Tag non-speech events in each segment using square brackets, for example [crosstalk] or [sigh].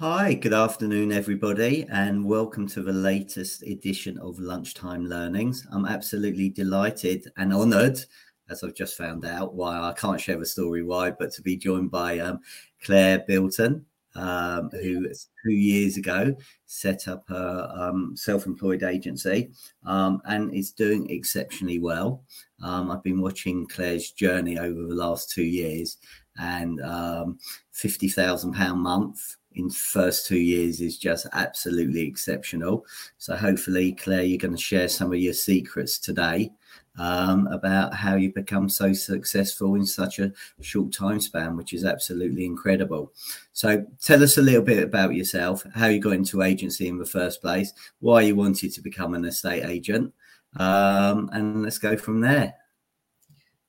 Hi, good afternoon, everybody, and welcome to the latest edition of Lunchtime Learnings. I'm absolutely delighted and honoured, as I've just found out, why I can't share the story why, but to be joined by um, Claire Bilton, um, who two years ago set up a um, self-employed agency um, and is doing exceptionally well. Um, I've been watching Claire's journey over the last two years, and um, fifty thousand pound month in first two years is just absolutely exceptional. So hopefully, Claire, you're going to share some of your secrets today um, about how you become so successful in such a short time span, which is absolutely incredible. So tell us a little bit about yourself, how you got into agency in the first place, why you wanted to become an estate agent, um, and let's go from there.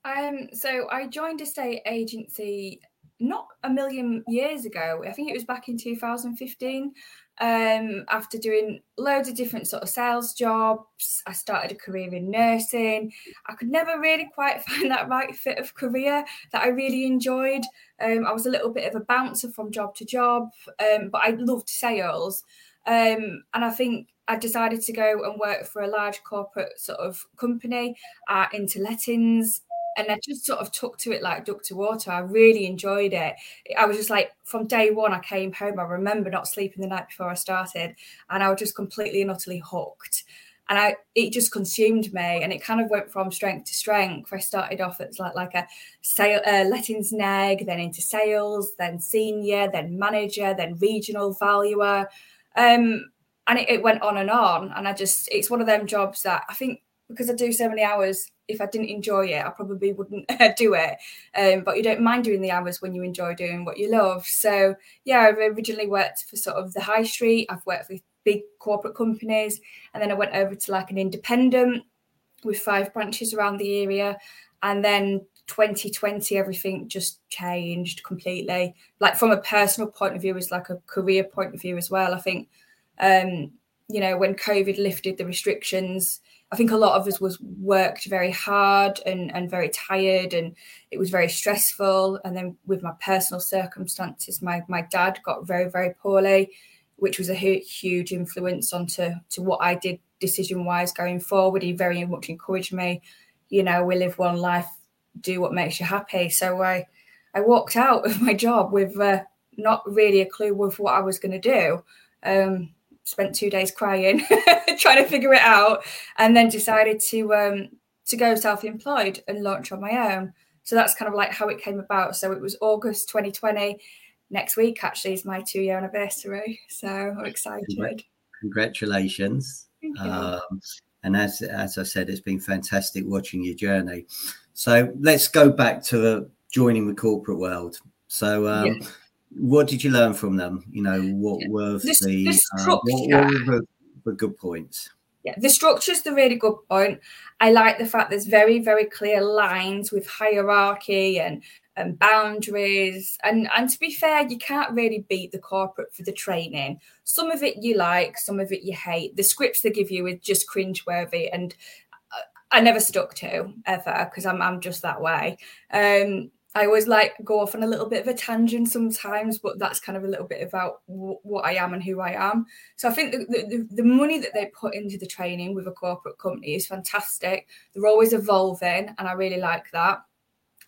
Um, so I joined a state agency not a million years ago. I think it was back in 2015. Um, after doing loads of different sort of sales jobs, I started a career in nursing. I could never really quite [laughs] find that right fit of career that I really enjoyed. Um, I was a little bit of a bouncer from job to job, um, but I loved sales. Um, and I think I decided to go and work for a large corporate sort of company uh, into lettings and I just sort of took to it like duck to water. I really enjoyed it. I was just like from day one, I came home. I remember not sleeping the night before I started, and I was just completely and utterly hooked. And I, it just consumed me, and it kind of went from strength to strength. I started off as like like a sale, uh, lettings neg, then into sales, then senior, then manager, then regional valuer, um, and it, it went on and on. And I just, it's one of them jobs that I think because I do so many hours if I didn't enjoy it, I probably wouldn't [laughs] do it. Um, but you don't mind doing the hours when you enjoy doing what you love. So yeah, I've originally worked for sort of the high street. I've worked with big corporate companies, and then I went over to like an independent with five branches around the area, and then 2020 everything just changed completely like from a personal point of view as like a career point of view as well i think um you know when covid lifted the restrictions I think a lot of us was worked very hard and, and very tired and it was very stressful. And then with my personal circumstances, my, my dad got very, very poorly, which was a huge influence onto to what I did decision wise going forward. He very much encouraged me, you know, we live one life, do what makes you happy. So I, I walked out of my job with uh, not really a clue with what I was going to do. Um, spent two days crying, [laughs] trying to figure it out, and then decided to um, to go self-employed and launch on my own. So that's kind of like how it came about. So it was August 2020. Next week actually is my two-year anniversary. So I'm excited. Congratulations. Um, and as as I said, it's been fantastic watching your journey. So let's go back to the joining the corporate world. So um, yeah what did you learn from them? You know, what were the, the, the, uh, what were the, the good points? Yeah, the structure is the really good point. I like the fact there's very, very clear lines with hierarchy and and boundaries. And and to be fair, you can't really beat the corporate for the training. Some of it you like, some of it you hate. The scripts they give you is just cringeworthy, and uh, I never stuck to ever because I'm I'm just that way. Um, I always like go off on a little bit of a tangent sometimes, but that's kind of a little bit about w- what I am and who I am. So I think the, the, the, money that they put into the training with a corporate company is fantastic. They're always evolving, and I really like that.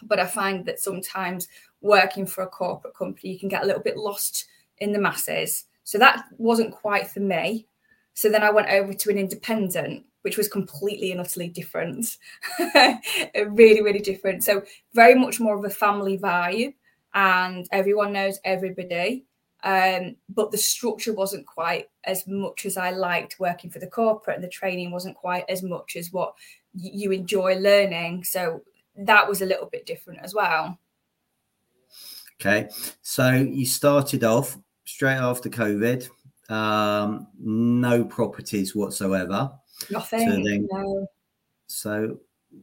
But I find that sometimes working for a corporate company, you can get a little bit lost in the masses. So that wasn't quite for me. So then I went over to an independent which was completely and utterly different. [laughs] really, really different. So, very much more of a family vibe, and everyone knows everybody. Um, but the structure wasn't quite as much as I liked working for the corporate, and the training wasn't quite as much as what y- you enjoy learning. So, that was a little bit different as well. Okay. So, you started off straight after COVID, um, no properties whatsoever. Nothing. So, then, no. so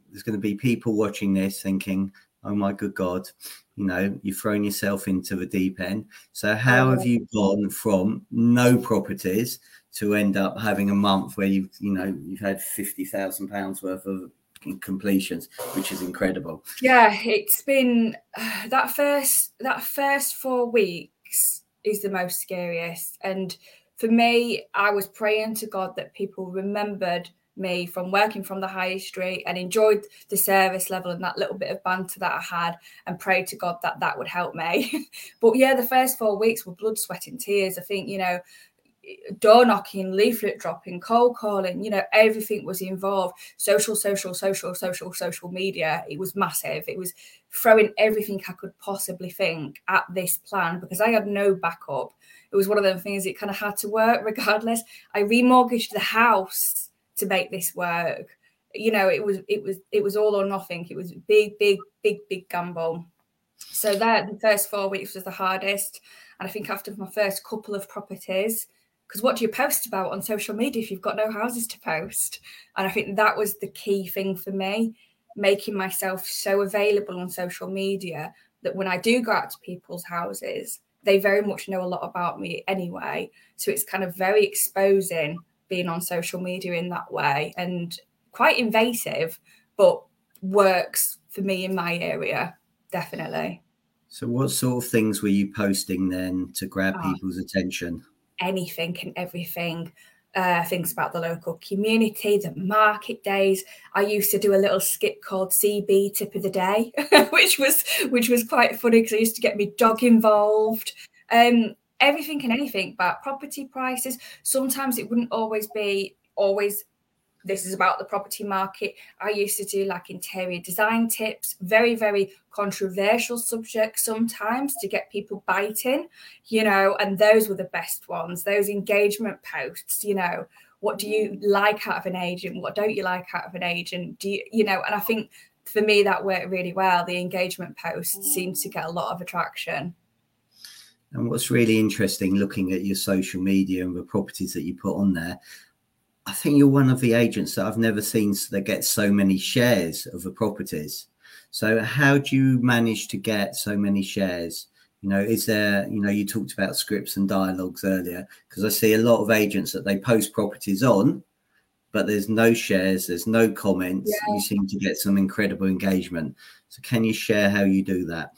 there's going to be people watching this thinking, oh my good God, you know, you've thrown yourself into the deep end. So, how have you gone from no properties to end up having a month where you've, you know, you've had fifty thousand pounds worth of completions, which is incredible. Yeah, it's been uh, [sighs] that first that first four weeks is the most scariest. And for me, I was praying to God that people remembered me from working from the high street and enjoyed the service level and that little bit of banter that I had and prayed to God that that would help me. [laughs] but yeah, the first four weeks were blood, sweat, and tears. I think, you know, door knocking, leaflet dropping, cold calling, you know, everything was involved. Social, social, social, social, social media. It was massive. It was throwing everything I could possibly think at this plan because I had no backup. It was one of those things it kind of had to work [laughs] regardless. I remortgaged the house to make this work. You know, it was it was it was all or nothing. It was big, big, big, big gamble. So that the first four weeks was the hardest. And I think after my first couple of properties, because what do you post about on social media if you've got no houses to post? And I think that was the key thing for me, making myself so available on social media that when I do go out to people's houses, they very much know a lot about me anyway. So it's kind of very exposing being on social media in that way and quite invasive, but works for me in my area, definitely. So, what sort of things were you posting then to grab oh. people's attention? anything and everything. Uh, things about the local community, the market days. I used to do a little skit called CB Tip of the Day, [laughs] which was which was quite funny because I used to get me dog involved. Um, everything and anything about property prices. Sometimes it wouldn't always be always this is about the property market. I used to do like interior design tips, very, very controversial subjects sometimes to get people biting, you know, and those were the best ones. Those engagement posts, you know, what do you like out of an agent? What don't you like out of an agent? Do you, you know, and I think for me that worked really well. The engagement posts seemed to get a lot of attraction. And what's really interesting looking at your social media and the properties that you put on there, I think you're one of the agents that I've never seen that get so many shares of the properties. So how do you manage to get so many shares? You know, is there, you know, you talked about scripts and dialogues earlier, because I see a lot of agents that they post properties on, but there's no shares, there's no comments. Yeah. You seem to get some incredible engagement. So can you share how you do that?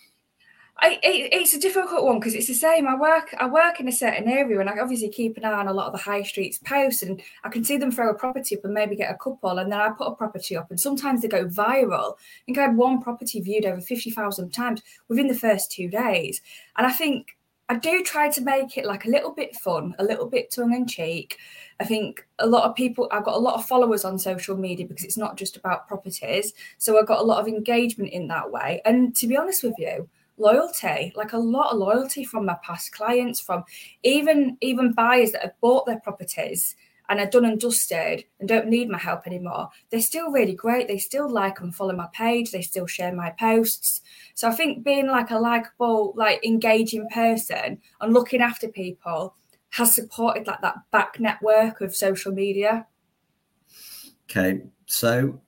It, it's a difficult one because it's the same. I work I work in a certain area and I obviously keep an eye on a lot of the high streets posts and I can see them throw a property up and maybe get a couple and then I put a property up and sometimes they go viral. I think I had one property viewed over 50,000 times within the first two days. And I think I do try to make it like a little bit fun, a little bit tongue in cheek. I think a lot of people, I've got a lot of followers on social media because it's not just about properties. So I've got a lot of engagement in that way. And to be honest with you, loyalty like a lot of loyalty from my past clients from even even buyers that have bought their properties and are done and dusted and don't need my help anymore. They're still really great. They still like and follow my page. They still share my posts. So i think being like a likable like engaging person and looking after people has supported like that back network of social media. Okay so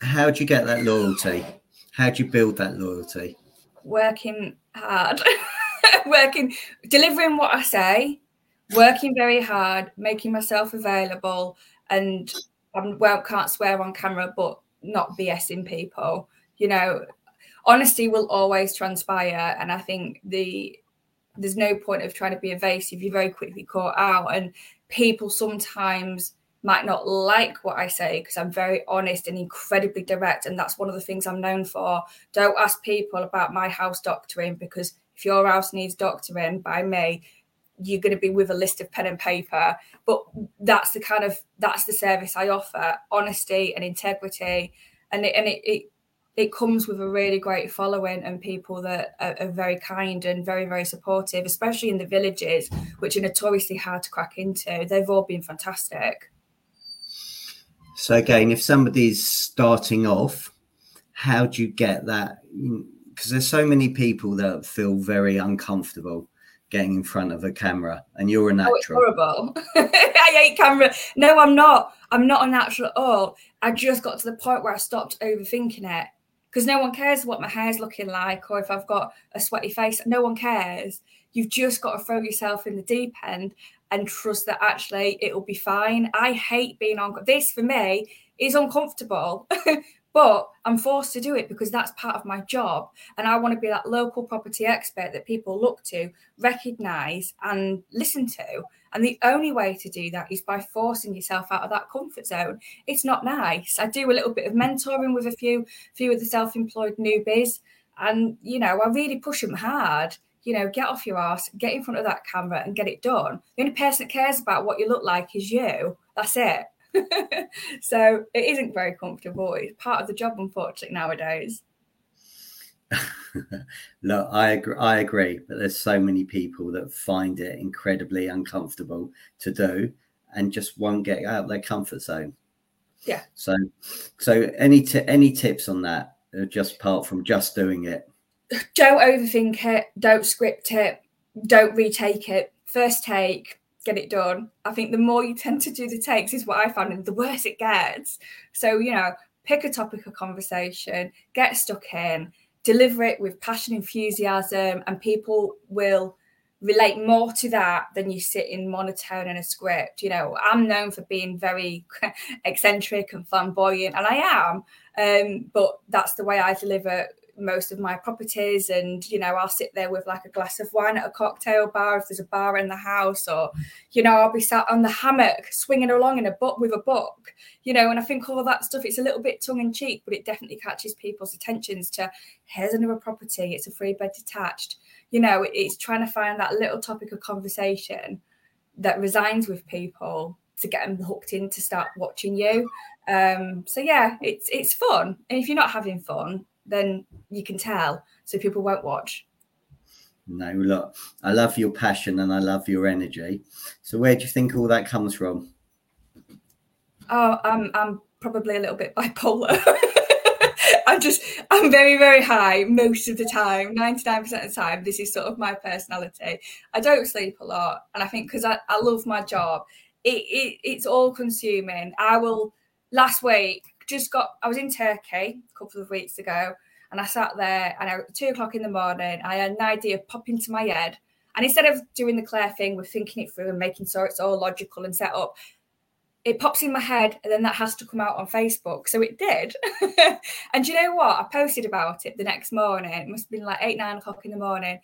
how do you get that loyalty? How do you build that loyalty working hard, [laughs] working, delivering what I say, working very hard, making myself available, and I well can't swear on camera, but not BSing people. You know, honesty will always transpire, and I think the there's no point of trying to be evasive. You're very quickly caught out, and people sometimes might not like what I say because I'm very honest and incredibly direct. And that's one of the things I'm known for. Don't ask people about my house doctoring because if your house needs doctoring by me, you're going to be with a list of pen and paper. But that's the kind of that's the service I offer: honesty and integrity, and it, and it, it it comes with a really great following and people that are, are, very kind and very very supportive especially in the villages which are notoriously hard to crack into they've all been fantastic so again, if somebody's starting off, how do you get that? Mm, because there's so many people that feel very uncomfortable getting in front of a camera, and you're a oh, natural. Oh, horrible. [laughs] I hate camera. No, I'm not. I'm not a natural at all. I just got to the point where I stopped overthinking it because no one cares what my hair's looking like or if I've got a sweaty face. No one cares. You've just got to throw yourself in the deep end and trust that actually it'll be fine. I hate being on this for me is uncomfortable, [laughs] but I'm forced to do it because that's part of my job. And I want to be that local property expert that people look to, recognize, and listen to. And the only way to do that is by forcing yourself out of that comfort zone. It's not nice. I do a little bit of mentoring with a few few of the self-employed newbies, and you know, I really push them hard. You know, get off your ass, get in front of that camera, and get it done. The only person that cares about what you look like is you. That's it. [laughs] so it isn't very comfortable. It's part of the job, unfortunately, nowadays. [laughs] Look, I agree, I agree, but there's so many people that find it incredibly uncomfortable to do and just won't get out of their comfort zone. Yeah. So, so any t- any tips on that? Uh, just apart from just doing it. Don't overthink it. Don't script it. Don't retake it. First take get it done. I think the more you [laughs] tend to do the takes is what I found, and the worse it gets. So, you know, pick a topic of conversation, get stuck in, deliver it with passion, enthusiasm, and people will relate more to that than you sit in monotone in a script. You know, I'm known for being very [laughs] eccentric and flamboyant, and I am. Um, but that's the way I deliver most of my properties and you know i'll sit there with like a glass of wine at a cocktail bar if there's a bar in the house or you know i'll be sat on the hammock swinging along in a book with a book you know and i think all that stuff it's a little bit tongue-in-cheek but it definitely catches people's attentions to here's another property it's a three bed detached. You know it's trying to find that little topic of conversation that resigns with people to get them hooked in to start watching you. Um so yeah it's it's fun. And if you're not having fun then you can tell. So people won't watch. No, look, I love your passion and I love your energy. So where do you think all that comes from? Oh, I'm I'm probably a little bit [laughs] bipolar. I'm just I'm very very high most of the time, ninety nine percent of the time. This is sort of my personality. I don't sleep a lot, and I think because I, I love my job, it, it it's all consuming. I will. Last week, just got I was in Turkey a couple of weeks ago and I sat there and at two o'clock in the morning I had an idea pop into my head. And instead of doing the Claire thing with thinking it through and making sure it's all logical and set up, it pops in my head and then that has to come out on Facebook. So it did. [laughs] and you know what? I posted about it the next morning. It must have been like eight, nine o'clock in the morning.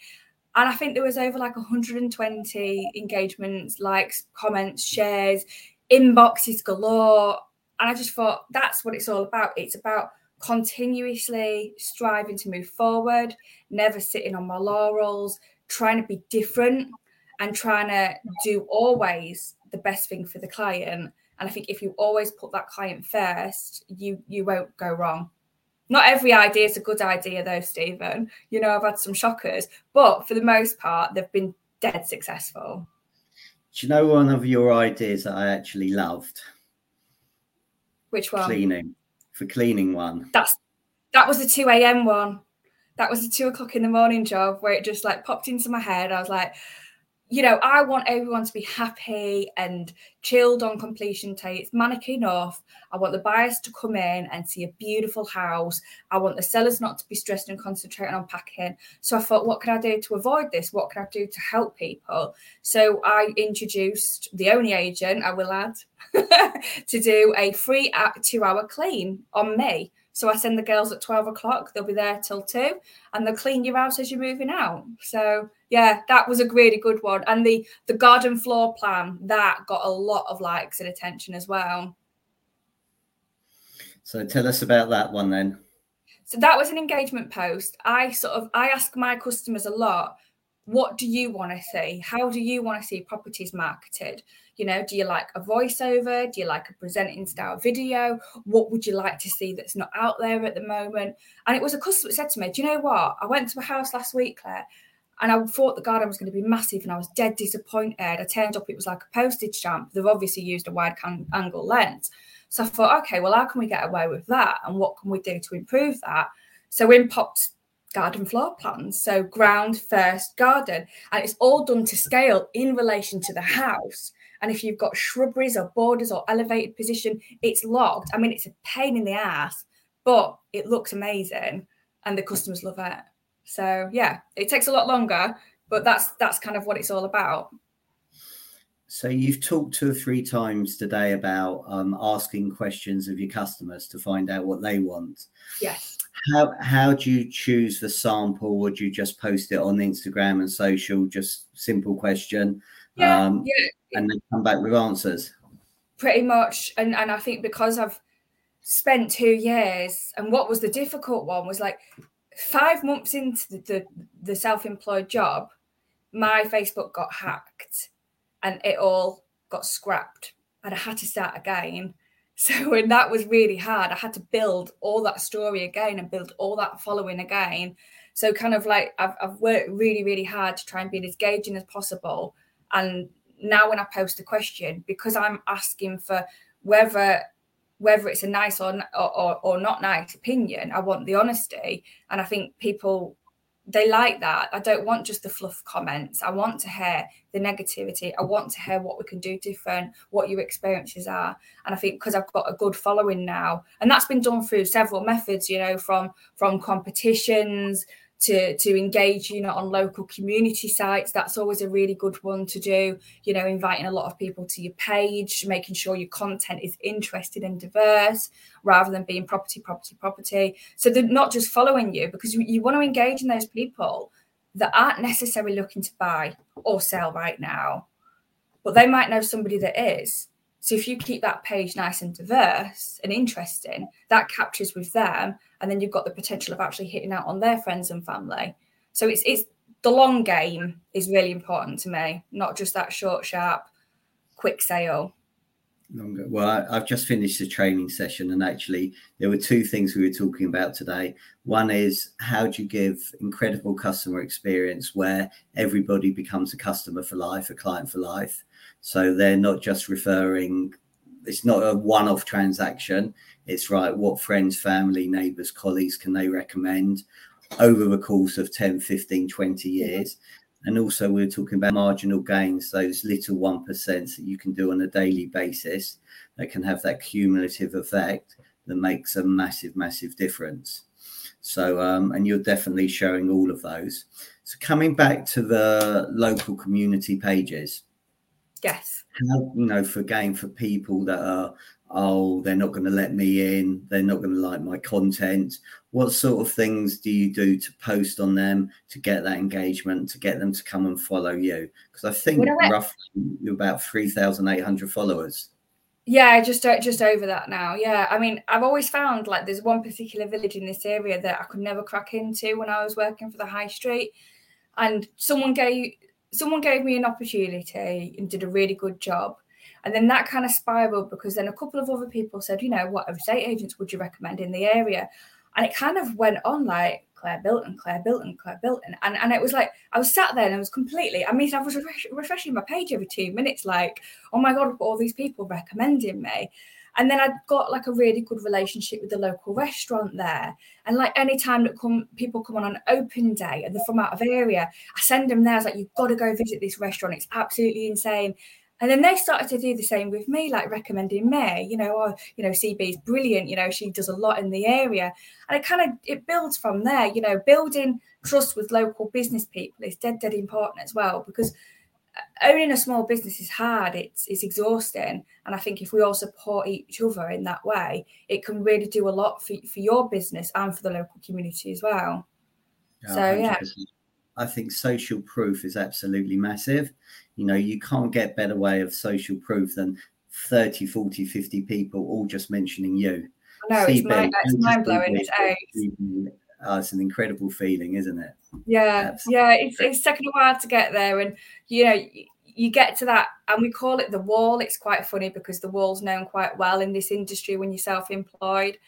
And I think there was over like 120 engagements, likes, comments, shares, inboxes galore and I just thought that's what it's all about. It's about continuously striving to move forward, never sitting on my laurels, trying to be different and trying to do always the best thing for the client. And I think if you always put that client first, you you won't go wrong. Not every idea is a good idea though, Stephen. You know, I've had some shockers, but for the most part, they've been dead successful. Do you know one of your ideas that I actually loved? Which one? Cleaning. For cleaning one. That's that was the 2 a.m. one. That was the two o'clock in the morning job where it just like popped into my head. I was like, you know, I want everyone to be happy and chilled on completion day. It's manic enough. I want the buyers to come in and see a beautiful house. I want the sellers not to be stressed and concentrating on packing. So I thought, what can I do to avoid this? What can I do to help people? So I introduced the only agent, I will add, to do a free two hour clean on me. So I send the girls at 12 o'clock, they'll be there till two, and they'll clean your house as you're moving out. So yeah, that was a really good one. And the the garden floor plan, that got a lot of likes and attention as well. So tell us about that one then. So that was an engagement post. I sort of I ask my customers a lot, what do you want to see? How do you want to see properties marketed? You know, do you like a voiceover? Do you like a presenting style video? What would you like to see that's not out there at the moment? And it was a customer said to me, Do you know what? I went to a house last week, Claire, and I thought the garden was going to be massive, and I was dead disappointed. I turned up, it was like a postage stamp. They've obviously used a wide can- angle lens. So I thought, okay, well, how can we get away with that? And what can we do to improve that? So in popped garden floor plans. So ground first garden. And it's all done to scale in relation to the house. And if you've got shrubberies or borders or elevated position, it's locked. I mean, it's a pain in the ass, but it looks amazing and the customers love it. So yeah, it takes a lot longer, but that's that's kind of what it's all about. So you've talked two or three times today about um, asking questions of your customers to find out what they want. Yes. How how do you choose the sample? Would you just post it on Instagram and social? Just simple question. Yeah, um, yeah. And then come back with answers. Pretty much. And and I think because I've spent two years, and what was the difficult one was like five months into the, the, the self-employed job, my Facebook got hacked and it all got scrapped and I had to start again. [laughs] So when that was really hard, I had to build all that story again and build all that following again. So kind of like I've, I've worked really, really hard to try and be as engaging as possible. And now when I post a question, because I'm asking for whether whether it's a nice or, or or not nice opinion, I want the honesty. And I think people they like that. I don't want just the fluff comments. I want to hear the negativity. I want to hear what we can do different, what your experiences are. And I think because I've got a good following now, and that's been done through several methods, you know, from from competitions to to engage you know on local community sites. That's always a really good one to do you know inviting a lot of people to your page making sure your content is interested and diverse rather than being property property property. So they're not just following you because you, you want to engage in those people that aren't necessarily looking to buy or sell right now but they might know somebody that is so if you keep that page nice and diverse and interesting, that captures with them, and then you've got the potential of actually hitting out on their friends and family. So it's it's the long game is really important to me, not just that short, sharp, quick sale. Longer. Well, I, have just finished the training session, and actually, there were two things we were talking about today. One is how do you give incredible customer experience where everybody becomes a customer for life, a client for life, so they're not just referring, it's not a one off transaction. It's right, what friends, family, neighbors, colleagues can they recommend over the course of 10, 15, 20 years? And also, we're talking about marginal gains, those little 1% that you can do on a daily basis that can have that cumulative effect that makes a massive, massive difference. So, um, and you're definitely showing all of those. So, coming back to the local community pages, Yes. How, you know, for again, for people that are, oh, they're not going to let me in, they're not going to like my content. What sort of things do you do to post on them to get that engagement, to get them to come and follow you? Because I think roughly you're about 3,800 followers. Yeah, just uh, just over that now. Yeah, I mean, I've always found like there's one particular village in this area that I could never crack into when I was working for the high street, and someone gave someone gave me an opportunity and did a really good job. And then that kind of spiraled because then a couple of other people said, you know, what estate agents would you recommend in the area? And it kind of went on like Claire Bilton, Claire Bilton, Claire Bilton. And, and it was like, I was sat there and I was completely, I mean, I was refresh, refreshing my page every two minutes, like, oh my God, all these people recommending me. And then I got like a really good relationship with the local restaurant there. And like anytime that come people come on an open day and they're from out of area, I send them there. I was like, you've got to go visit this restaurant. It's absolutely insane. And then they started to do the same with me, like recommending me, you know, oh, you know, CB is brilliant, you know, she does a lot in the area. And it kind of it builds from there, you know, building trust with local business people is dead, dead important as well because uh, owning a small business is hard it's it's exhausting and i think if we all support each other in that way it can really do a lot for, for your business and for the local community as well yeah, so 100%. yeah i think social proof is absolutely massive you know you can't get better way of social proof than 30 40 50 people all just mentioning you no it's, mind, it's mind-blowing it's, oh, it's an incredible feeling isn't it yeah, Absolutely. yeah, it's, it's taken a while to get there, and you know, you get to that, and we call it the wall. It's quite funny because the wall's known quite well in this industry when you're self-employed.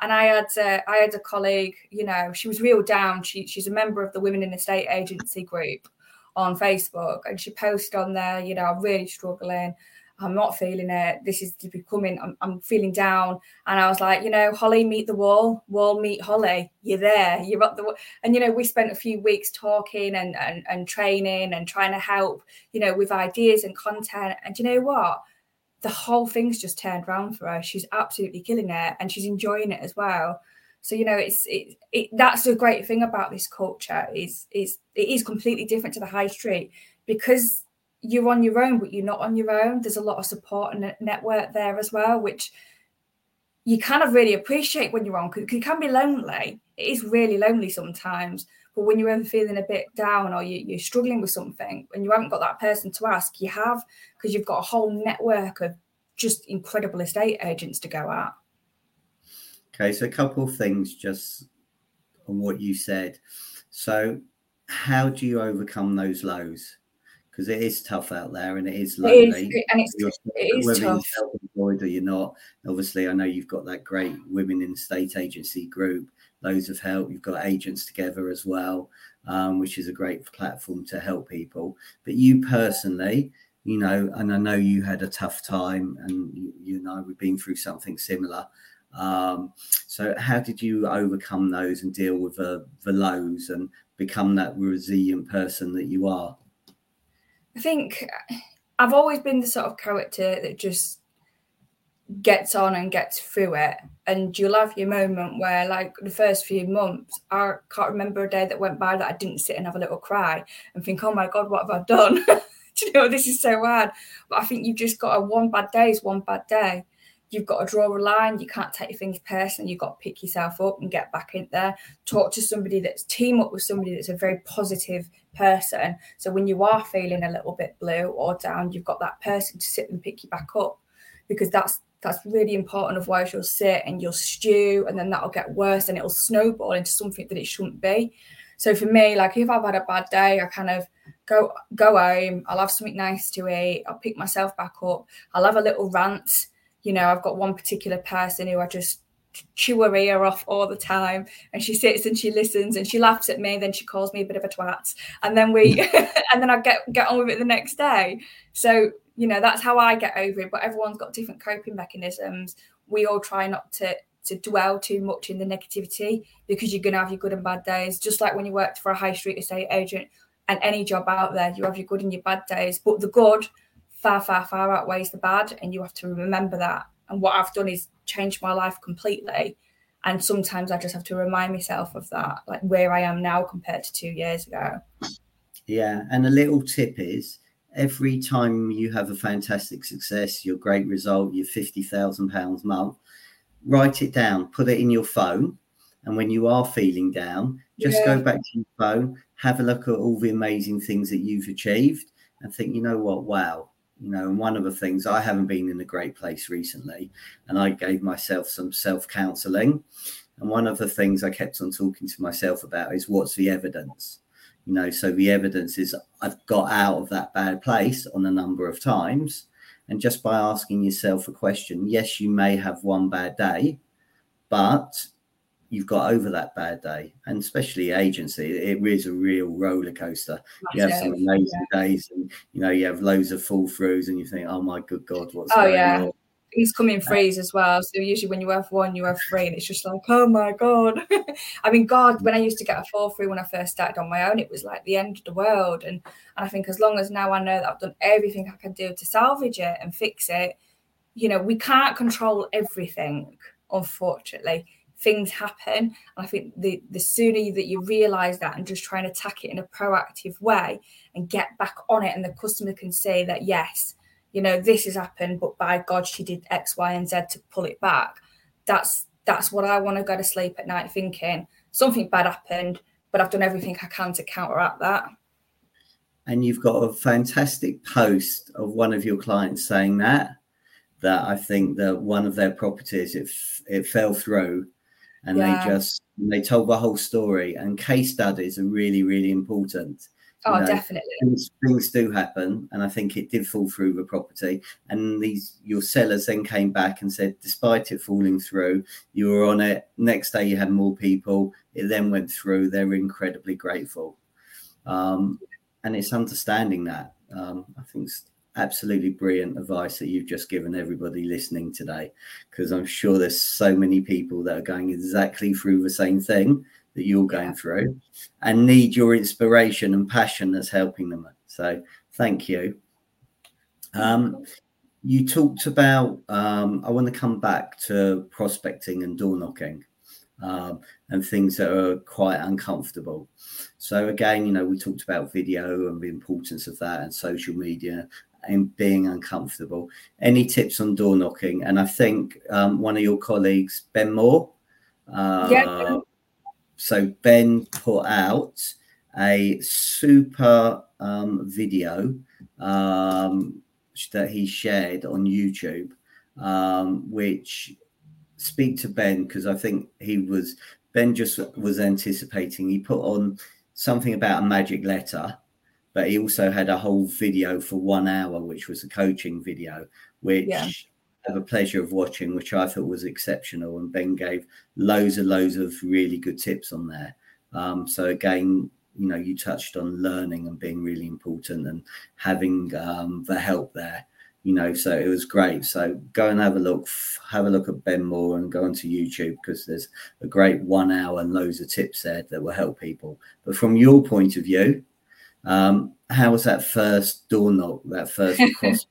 And I had uh, I had a colleague, you know, she was real down. She she's a member of the Women in Estate Agency group on Facebook, and she posted on there, you know, I'm really struggling. I'm not feeling it. This is becoming, I'm, I'm feeling down. And I was like, you know, Holly, meet the wall, wall, meet Holly. You're there. You're up the wall. And, you know, we spent a few weeks talking and, and, and training and trying to help, you know, with ideas and content. And you know what? The whole thing's just turned around for her. She's absolutely killing it and she's enjoying it as well. So you know, it's it, it that's the great thing about this culture is is it is completely different to the high street because you're on your own, but you're not on your own. There's a lot of support and network there as well, which you kind of really appreciate when you're on because it can be lonely. It is really lonely sometimes. But when you're ever feeling a bit down or you, are struggling with something and you haven't got that person to ask, you have because you've got a whole network of just incredible estate agents to go at. Okay, so a couple of things just on what you said. So, how do you overcome those lows? Because it is tough out there and it is lonely. It is, and it's, you're, it is tough. Self-employed or you're not. Obviously, I know you've got that great women in estate agency group. Loads of help. You've got agents together as well, um, which is a great platform to help people. But you personally, you know, and I know you had a tough time, and you, you know we've been through something similar. Um, so, how did you overcome those and deal with the, the lows and become that resilient person that you are? I think I've always been the sort of character that just gets on and gets through it. And you'll have your moment where, like the first few months, I can't remember a day that went by that I didn't sit and have a little cry and think, oh my God, what have I done? [laughs] Do you know, this is so hard. But I think you've just got a one bad day is one bad day you've got to draw a line. You can't take things personally. You've got to pick yourself up and get back in there. Talk to somebody that's team up with somebody that's a very positive person. So when you are feeling a little bit blue or down, you've got that person to sit and pick you back up because that's that's really important. Otherwise, you'll sit and you'll stew, and then that'll get worse and it'll snowball into something that it shouldn't be. So for me, like if I've had a bad day, I kind of go go home. I'll have something nice to eat. I'll pick myself back up. I'll have a little rant you know, I've got one particular person who I just chew her ear off all the time and she sits and she listens and she laughs at me then she calls me a bit of a twat and then we [laughs] and then i get get on with it the next day. So you know that's how i get over it but everyone's got different coping mechanisms. We all try not to to dwell too much in the negativity because you're going to have your good and bad days. Just like when you worked for a high street estate agent and any job out there you have your good and your bad days but the good far, far, far outweighs the bad. And you have to remember that. And what I've done is changed my life completely. And sometimes I just have to remind myself of that, like where I am now compared to two years ago. Yeah. And a little tip is every time you have a fantastic success, your great result, your £50,000 month, write it down, put it in your phone. And when you are feeling down, just yeah. go back to your phone, have a look at all the amazing things that you've achieved, and think, you know what, wow, you know and one of the things i haven't been in a great place recently and i gave myself some self-counseling and one of the things i kept on talking to myself about is what's the evidence? You know so the evidence is i've got out of that bad place on a number of times. And just by asking yourself a question yes you may have one bad day but you've got over that bad day and especially agency it is a real roller coaster you have some amazing yeah. days and you know you have loads of fall throughs and you think oh my good god what's oh, going on? oh yeah on? He's coming uh, freeze as well. So usually when you have one, you have three, and it's just like, oh my god. [laughs] I mean, God, mm. when I used to get a fall through when I first started on my own, it was like the end of the world. And, and I think as long as now I know that I've done everything I can do to salvage it and fix it, you know, we can't control everything, unfortunately things happen. And I think the the sooner that you realize that and just try and attack it in a proactive way and get back on it, and the customer can say that yes, you know, this has happened, but by God, she did X, Y, and Z to pull it back. That's that's what I want to go to sleep at night thinking something bad happened, but I've done everything I can to counteract that. And you've got a fantastic post of one of your clients saying that that I think that one of their properties it it fell through and yeah. they just they told the whole story. And case studies are really really important. Oh, know, definitely. Things, things, do happen, and I think it did fall through the property. And these your sellers then came back and said, despite it falling through, you were on it. Next day, you had more people. It then went through. They're incredibly grateful, um, and it's understanding that. Um, I think absolutely brilliant advice that you've just given everybody listening today because i'm sure there's so many people that are going exactly through the same thing that you're going through and need your inspiration and passion that's helping them. So thank you. Um, you talked about um, i want to come back to prospecting and door knocking um, and things that are quite uncomfortable. So again, you know, we talked about video and the importance of that and social media and being uncomfortable. Any tips on door knocking? And I think um, one of your colleagues, Ben Moore. Uh, yeah. So Ben put out a super um, video um, that he shared on YouTube, um, which speak to Ben because I think he was Ben just was anticipating. He put on something about a magic letter, but he also had a whole video for one hour, which was a coaching video, which yeah. I have a pleasure of watching, which I thought was exceptional. And Ben gave loads and loads of really good tips on there. Um, so again, you know, you touched on learning and being really important and having um, the help there you know, so it was great. So go and have a look, have a look at Ben Moore and go onto YouTube because there's a great one hour and loads of tips there that will help people. But from your point of view, um, how was that first door knock, that first [laughs] cross?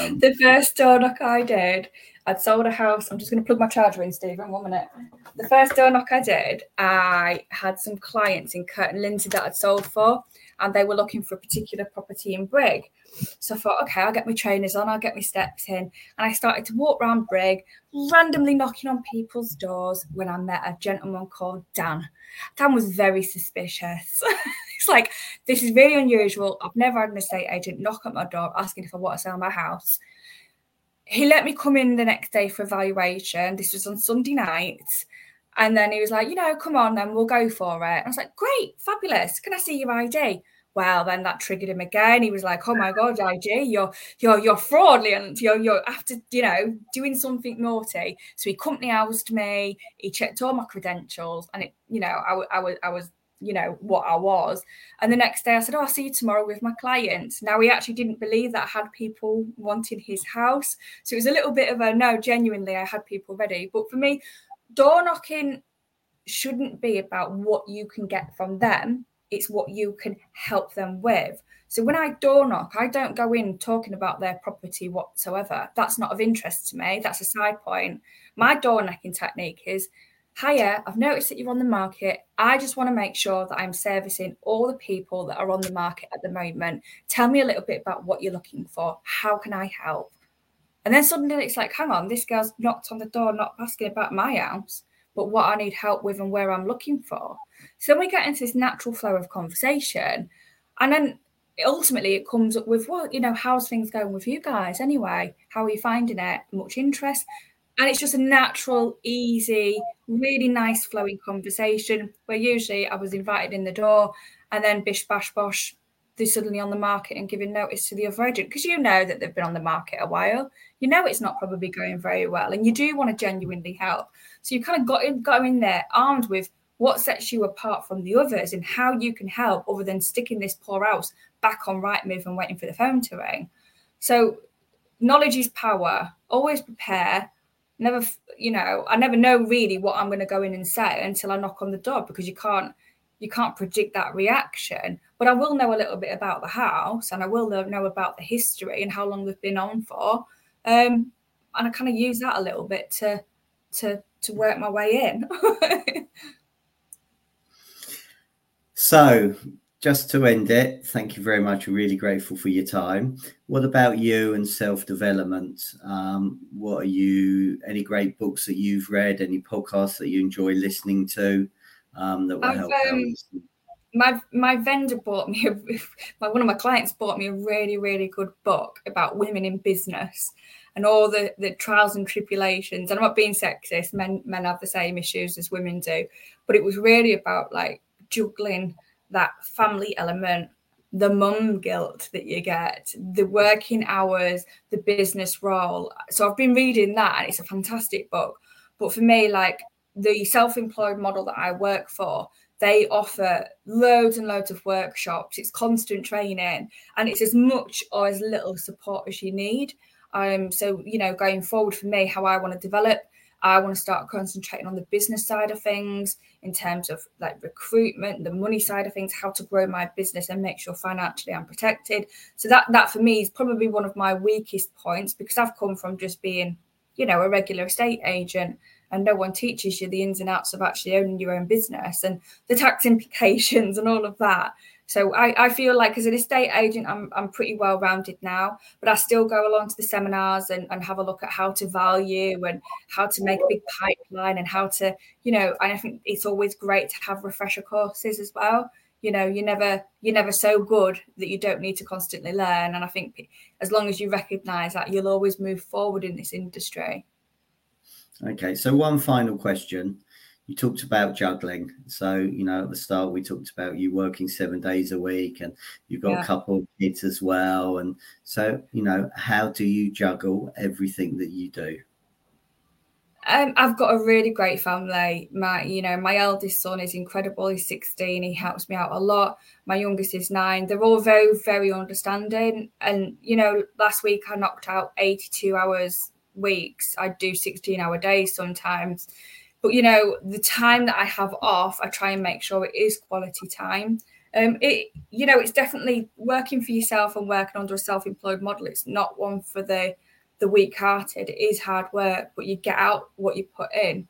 um, the first door knock I did, I'd sold a house. I'm just going to plug my charger in, Stephen, one minute. The first door knock I did, I had some clients in Kirton Lindsey that I'd sold for, and they were looking for a particular property in Brigg. So I thought, okay, I'll get my trainers on, I'll get my steps in. And I started to walk around Brigg, randomly knocking on people's doors when I met a gentleman called Dan. Dan was very suspicious. [laughs] like, this is really unusual. I've never had an estate agent knock at my door asking if I want to sell my house. He let me come in the next day for evaluation. This was on Sunday night. And then he was like, you know, come on, then we'll go for it. And I was like, great, fabulous. Can I see your ID? well, then that triggered him again. He was like, "Oh my god, IG, you're you're you're fraudulent. You're you're after you know doing something naughty." So he company housed me. He checked all my credentials, and it you know I, I was I was you know what I was. And the next day I said, "Oh, I'll see you tomorrow with my client." Now he actually didn't believe that I had people wanting his house, so it was a little bit of a no. Genuinely, I had people ready. But for me, door knocking shouldn't be about what you can get from them it's what you can help them with. So when I door knock, I don't go in talking about their property whatsoever. That's not of interest to me. That's a side point. My door knocking technique is Hiya, I've noticed that you're on the market. I just want to make sure that I'm servicing all the people that are on the market at the moment. Tell me a little bit about what you're looking for. How can I help? And then suddenly it's like, hang on, this girl's knocked on the door, not asking about my house, but what I need help with and where I'm looking for. So then we get into this natural flow of conversation. And then ultimately it comes up with, well, you know, how's things going with you guys anyway? How are you finding it? Much interest? And it's just a natural, easy, really nice flowing conversation where usually I was invited in the door and then bish bash bosh, they're suddenly on the market and giving notice to the other agent because you know that they've been on the market a while. You know it's not probably going very well, and you do want to genuinely help. So you kind of got in, got in there armed with what sets you apart from the others and how you can help other than sticking this poor house back on Rightmove and waiting for the phone to ring. So knowledge is power. Always prepare. Never, you know, I never know really what I'm going to go in and say until I knock on the door because you can't you can't predict that reaction. But I will know a little bit about the house and I will know about the history and how long they've been on for. Um, and I kind of use that a little bit to to to work my way in. [laughs] So, just to end it, thank you very much. We're really grateful for your time. What about you and self development? Um, what are you, any great books that you've read, any podcasts that you enjoy listening to um, that will I've, help? Um, my my vendor bought me a, [laughs] my one of my clients bought me a really really good book about women in business and all the the trials and tribulations and i'm not being sexist men men have the same issues as women do but it was really about like juggling that family element, the mum guilt that you get, the working hours, the business role. So I've been reading that and it's a fantastic book. But for me, like the self employed model that I work for, they offer loads and loads of workshops. It's constant training and it's as much or as little support as you need. Um, so, you know, going forward for me, how I want to develop I want to start concentrating on the business side of things in terms of like recruitment, the money side of things, how to grow my business and make sure financially I'm protected. So that that for me is probably one of my weakest points because I've come from just being, you know, a regular estate agent and no one teaches you the ins and outs of actually owning your own business and the tax [laughs] implications and all of that. So I, I feel like as an estate agent, I'm, I'm pretty well rounded now, but I still go along to the seminars and, and have a look at how to value and how to make a big pipeline and how to, you know, I think it's always great to have refresher courses as well. You know, you're never you're never so good that you don't need to constantly learn. And I think as long as you recognize that, you'll always move forward in this industry. Okay, so one final question you talked about juggling. So, you know, at the start, we talked about you working seven days a week and you've got yeah. a couple of kids as well. And so, you know, how do you juggle everything that you do? Um, I've got a really great family. My, you know, my eldest son is incredible. He's 16. He helps me out a lot. My youngest is nine. They're all very, very understanding. And, you know, last week I knocked out 82 hours weeks. I do 16 hour days sometimes but you know, the time that I have off, I try and make sure it is quality time. Um, it you know, it's definitely working for yourself and working under a self-employed model. It's not one for the the weak-hearted. It is hard work, but you get out what you put in.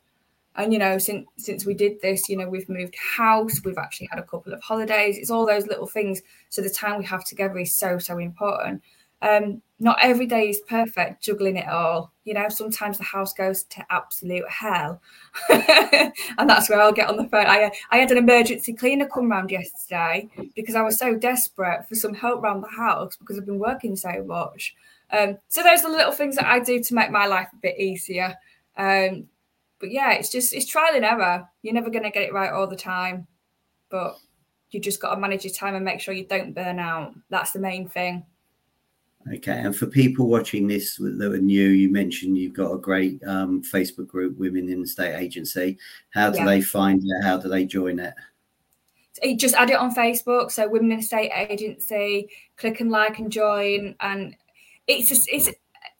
And you know, since since we did this, you know, we've moved house, we've actually had a couple of holidays. It's all those little things. So the time we have together is so so important. Um, not every day is perfect, juggling it all. You know, sometimes the house goes to absolute hell. [laughs] and that's where I'll get on the phone. I, I had an emergency cleaner come round yesterday because I was so desperate for some help around the house because I've been working so much. Um, so those are the little things that I do to make my life a bit easier. Um, but yeah, it's just it's trial and error. You're never going to get it right all the time, but you just got to manage your time and make sure you don't burn out. That's the main thing. Okay, and for people watching this that are new, you mentioned you've got a great um, Facebook group, Women in Estate Agency. How do yeah. they find it? How do they join it? Just add it on Facebook. So Women in Estate Agency. Click and like and join. And it's just it's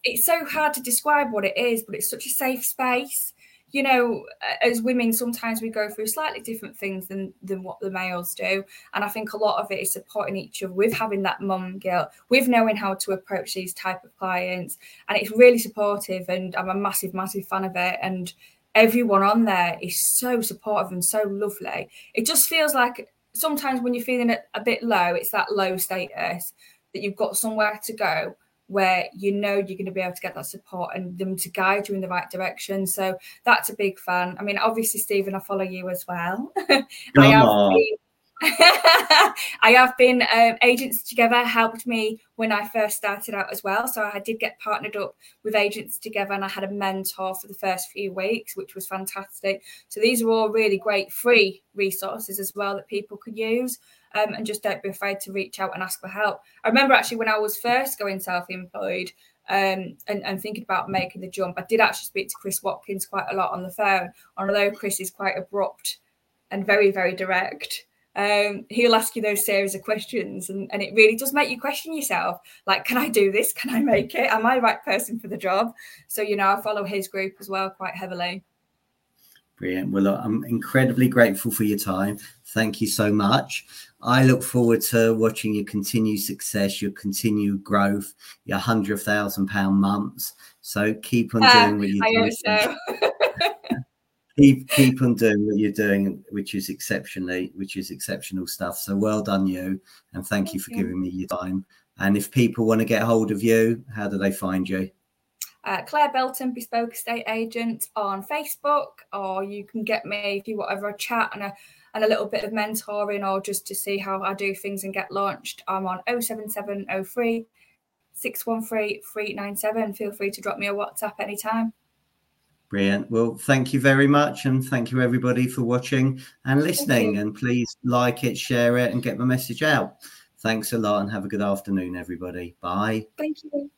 it's so hard to describe what it is, but it's such a safe space you know, as women, sometimes we go through slightly different things than than what the males do, and I think a lot of it is supporting each other with having that mum guilt, with knowing how to approach these type of clients, and it's really supportive. And I'm a massive, massive fan of it. And everyone on there is so supportive and so lovely. It just feels like sometimes when you're feeling a bit low, it's that low status that you've got somewhere to go where you know you're going to be able to get that support and them to guide you in the right direction. So that's a big fan. I mean, obviously, Stephen, I follow you as well. [laughs] I have been, [laughs] I have been um, agents together helped me when I first started out as well. So I did get partnered up with agents together, and I had a mentor for the first few weeks, which was fantastic. So these are all really great free resources as well that people could use um, and just don't be afraid to reach out and ask for help. I remember actually when I was first going self employed um, and, and, thinking about making the jump, I did actually speak to Chris Watkins quite a lot on the phone. Although Chris is quite abrupt and very, very direct, um, he'll ask you those series of questions and, and it really does make you question yourself like can i do this can i make it am i the right person for the job so you know i follow his group as well quite heavily Brilliant. Well, I'm incredibly grateful for your time. Thank you so much. I look forward to watching your continued success, your continued growth, your hundred thousand pound months. So keep on doing what you're doing. So. [laughs] keep keep on doing what you're doing, which is exceptionally, which is exceptional stuff. So well done, you, and thank, thank you for you. giving me your time. And if people want to get hold of you, how do they find you? Uh, Claire Belton, Bespoke Estate Agent on Facebook, or you can get me if you want over a chat and a and a little bit of mentoring or just to see how I do things and get launched. I'm on 07703 613 397. Feel free to drop me a WhatsApp anytime. Brilliant. Well, thank you very much. And thank you, everybody, for watching and listening. And please like it, share it, and get the message out. Thanks a lot and have a good afternoon, everybody. Bye. Thank you.